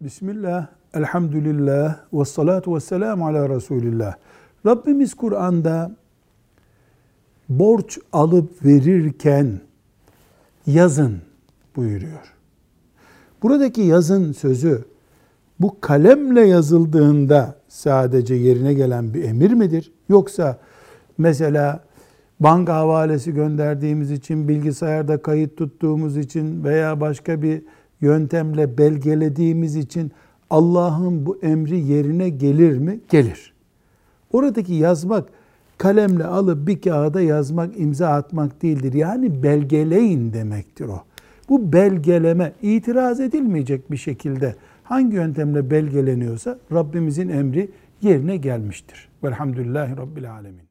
Bismillah, elhamdülillah, ve salatu ve selamu ala Resulillah. Rabbimiz Kur'an'da borç alıp verirken yazın buyuruyor. Buradaki yazın sözü bu kalemle yazıldığında sadece yerine gelen bir emir midir? Yoksa mesela banka havalesi gönderdiğimiz için, bilgisayarda kayıt tuttuğumuz için veya başka bir yöntemle belgelediğimiz için Allah'ın bu emri yerine gelir mi? Gelir. Oradaki yazmak kalemle alıp bir kağıda yazmak, imza atmak değildir. Yani belgeleyin demektir o. Bu belgeleme itiraz edilmeyecek bir şekilde hangi yöntemle belgeleniyorsa Rabbimizin emri yerine gelmiştir. Velhamdülillahi Rabbil Alemin.